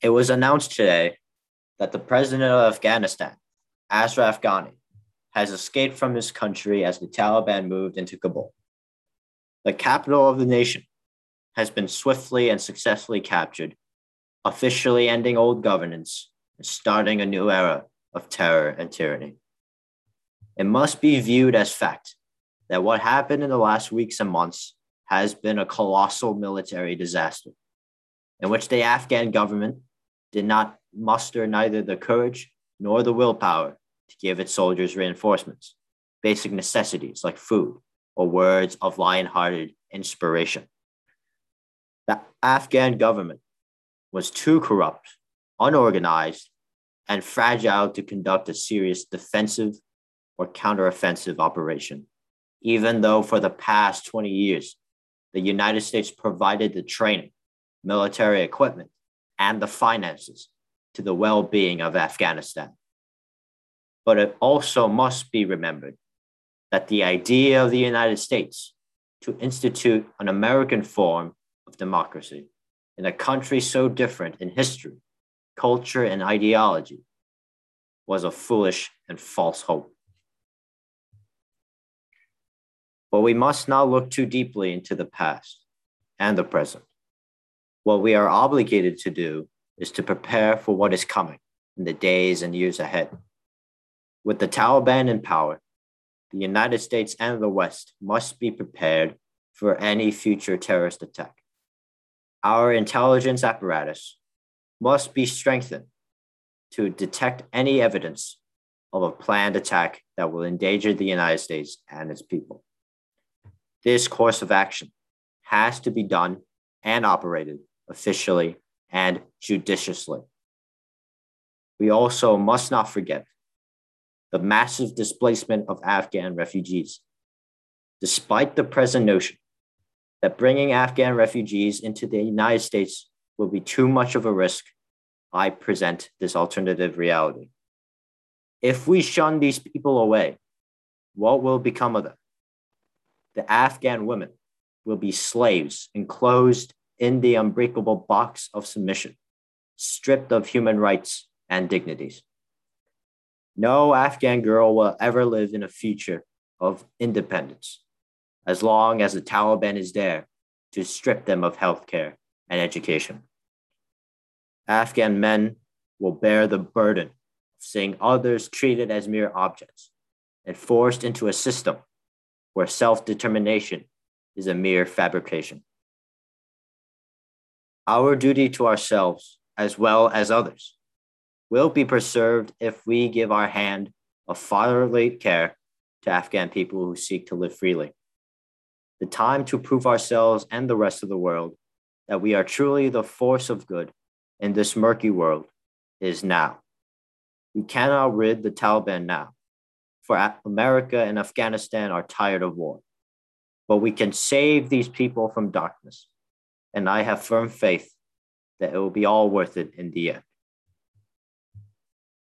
It was announced today that the president of Afghanistan, Ashraf Ghani, has escaped from his country as the Taliban moved into Kabul. The capital of the nation has been swiftly and successfully captured, officially ending old governance and starting a new era of terror and tyranny. It must be viewed as fact that what happened in the last weeks and months has been a colossal military disaster in which the Afghan government did not muster neither the courage nor the willpower to give its soldiers reinforcements, basic necessities like food, or words of lion hearted inspiration. The Afghan government was too corrupt, unorganized, and fragile to conduct a serious defensive or counteroffensive operation, even though for the past 20 years, the United States provided the training, military equipment, and the finances to the well being of Afghanistan. But it also must be remembered that the idea of the United States to institute an American form of democracy in a country so different in history, culture, and ideology was a foolish and false hope. But we must not look too deeply into the past and the present. What we are obligated to do is to prepare for what is coming in the days and years ahead. With the Taliban in power, the United States and the West must be prepared for any future terrorist attack. Our intelligence apparatus must be strengthened to detect any evidence of a planned attack that will endanger the United States and its people. This course of action has to be done and operated officially and judiciously. We also must not forget the massive displacement of Afghan refugees. Despite the present notion that bringing Afghan refugees into the United States will be too much of a risk, I present this alternative reality. If we shun these people away, what will become of them? The Afghan women will be slaves enclosed in the unbreakable box of submission, stripped of human rights and dignities. No Afghan girl will ever live in a future of independence as long as the Taliban is there to strip them of healthcare and education. Afghan men will bear the burden of seeing others treated as mere objects and forced into a system where self determination is a mere fabrication. Our duty to ourselves, as well as others, will be preserved if we give our hand of fatherly care to Afghan people who seek to live freely. The time to prove ourselves and the rest of the world that we are truly the force of good in this murky world is now. We cannot rid the Taliban now, for America and Afghanistan are tired of war. But we can save these people from darkness and I have firm faith that it will be all worth it in the end.